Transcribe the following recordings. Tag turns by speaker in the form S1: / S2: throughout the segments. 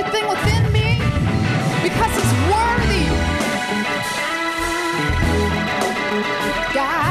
S1: everything within me because He's worthy. God.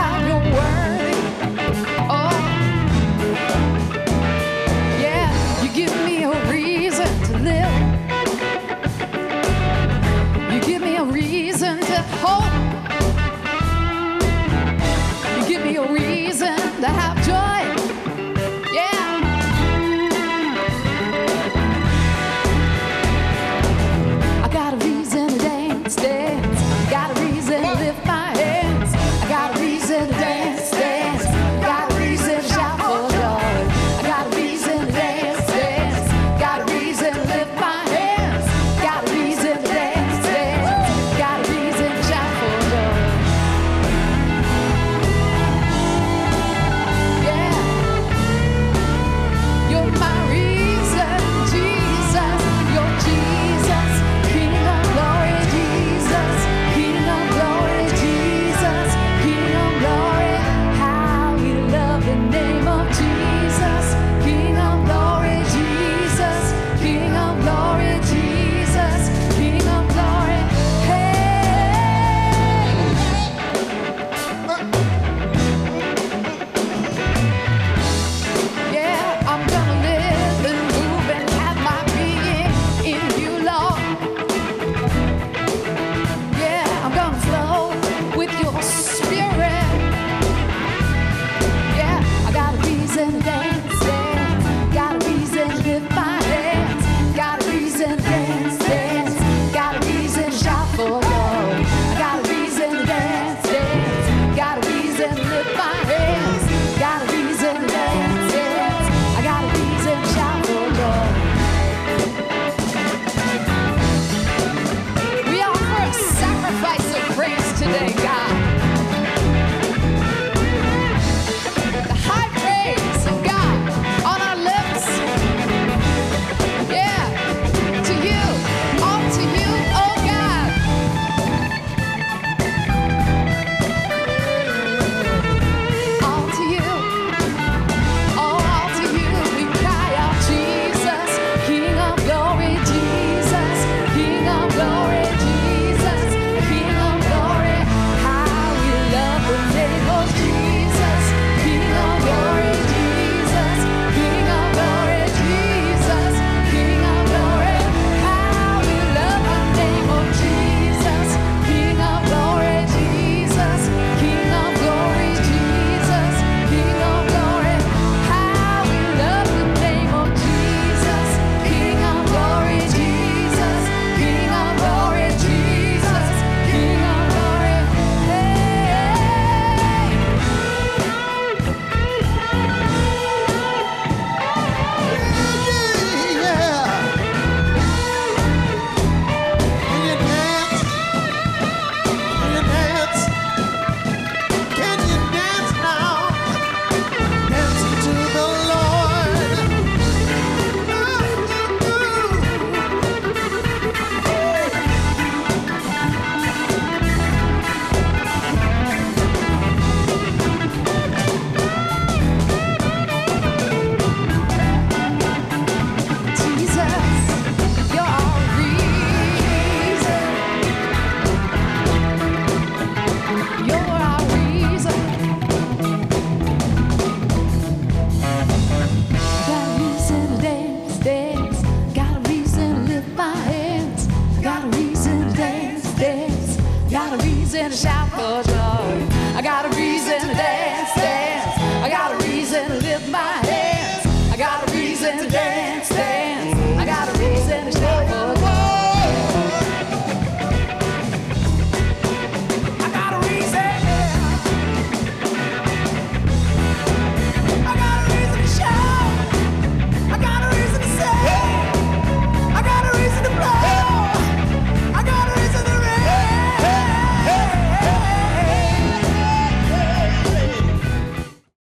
S1: glass.